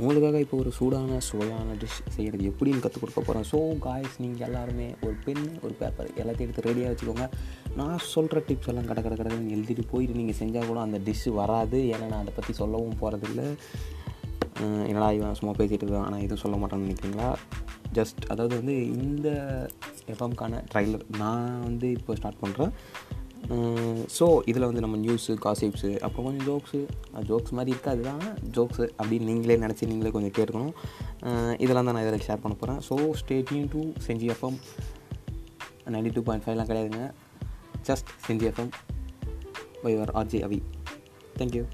உங்களுக்காக இப்போ ஒரு சூடான சுவையான டிஷ் செய்கிறது எப்படின்னு கற்றுக் கொடுக்க போகிறேன் ஸோ காய்ஸ் நீங்கள் எல்லாருமே ஒரு பென் ஒரு பேப்பர் எல்லாத்தையும் எடுத்து ரெடியாக வச்சுக்கோங்க. நான் சொல்கிற டிப்ஸ் எல்லாம் கடை கடை கடைன்னு எழுதிட்டு போயிட்டு நீங்கள் செஞ்சால் கூட அந்த டிஷ்ஷு வராது. ஏன்னா நான் அதை பற்றி சொல்லவும் போகிறதில்ல என்னடா இவன் சும்மா பேசிகிட்டு இருக்கான்? ஆனால் எதுவும் சொல்ல மாட்டேன்னு நினைக்கிறீங்களா? ஜஸ்ட் அதாவது வந்து இந்த எஃப்எம்க்கான ட்ரைலர் நான் வந்து இப்போ ஸ்டார்ட் பண்ணுறேன் ஸோ இதில் வந்து நம்ம நியூஸு காசிப்ஸு அப்புறம் கொஞ்சம் ஜோக்ஸு ஜோக்ஸ் மாதிரி இருக்காது. தான் ஜோக்ஸு அப்படின்னு நீங்களே நினச்சி நீங்களே கொஞ்சம் கேட்கணும் இதெல்லாம் தான் நான் இதில் ஷேர் பண்ண போகிறேன் so stay tuned to Senji FM ninety two point ஃபைவ்லாம் கிடையாதுங்க. Just Senji FM by your RJ Avi thank you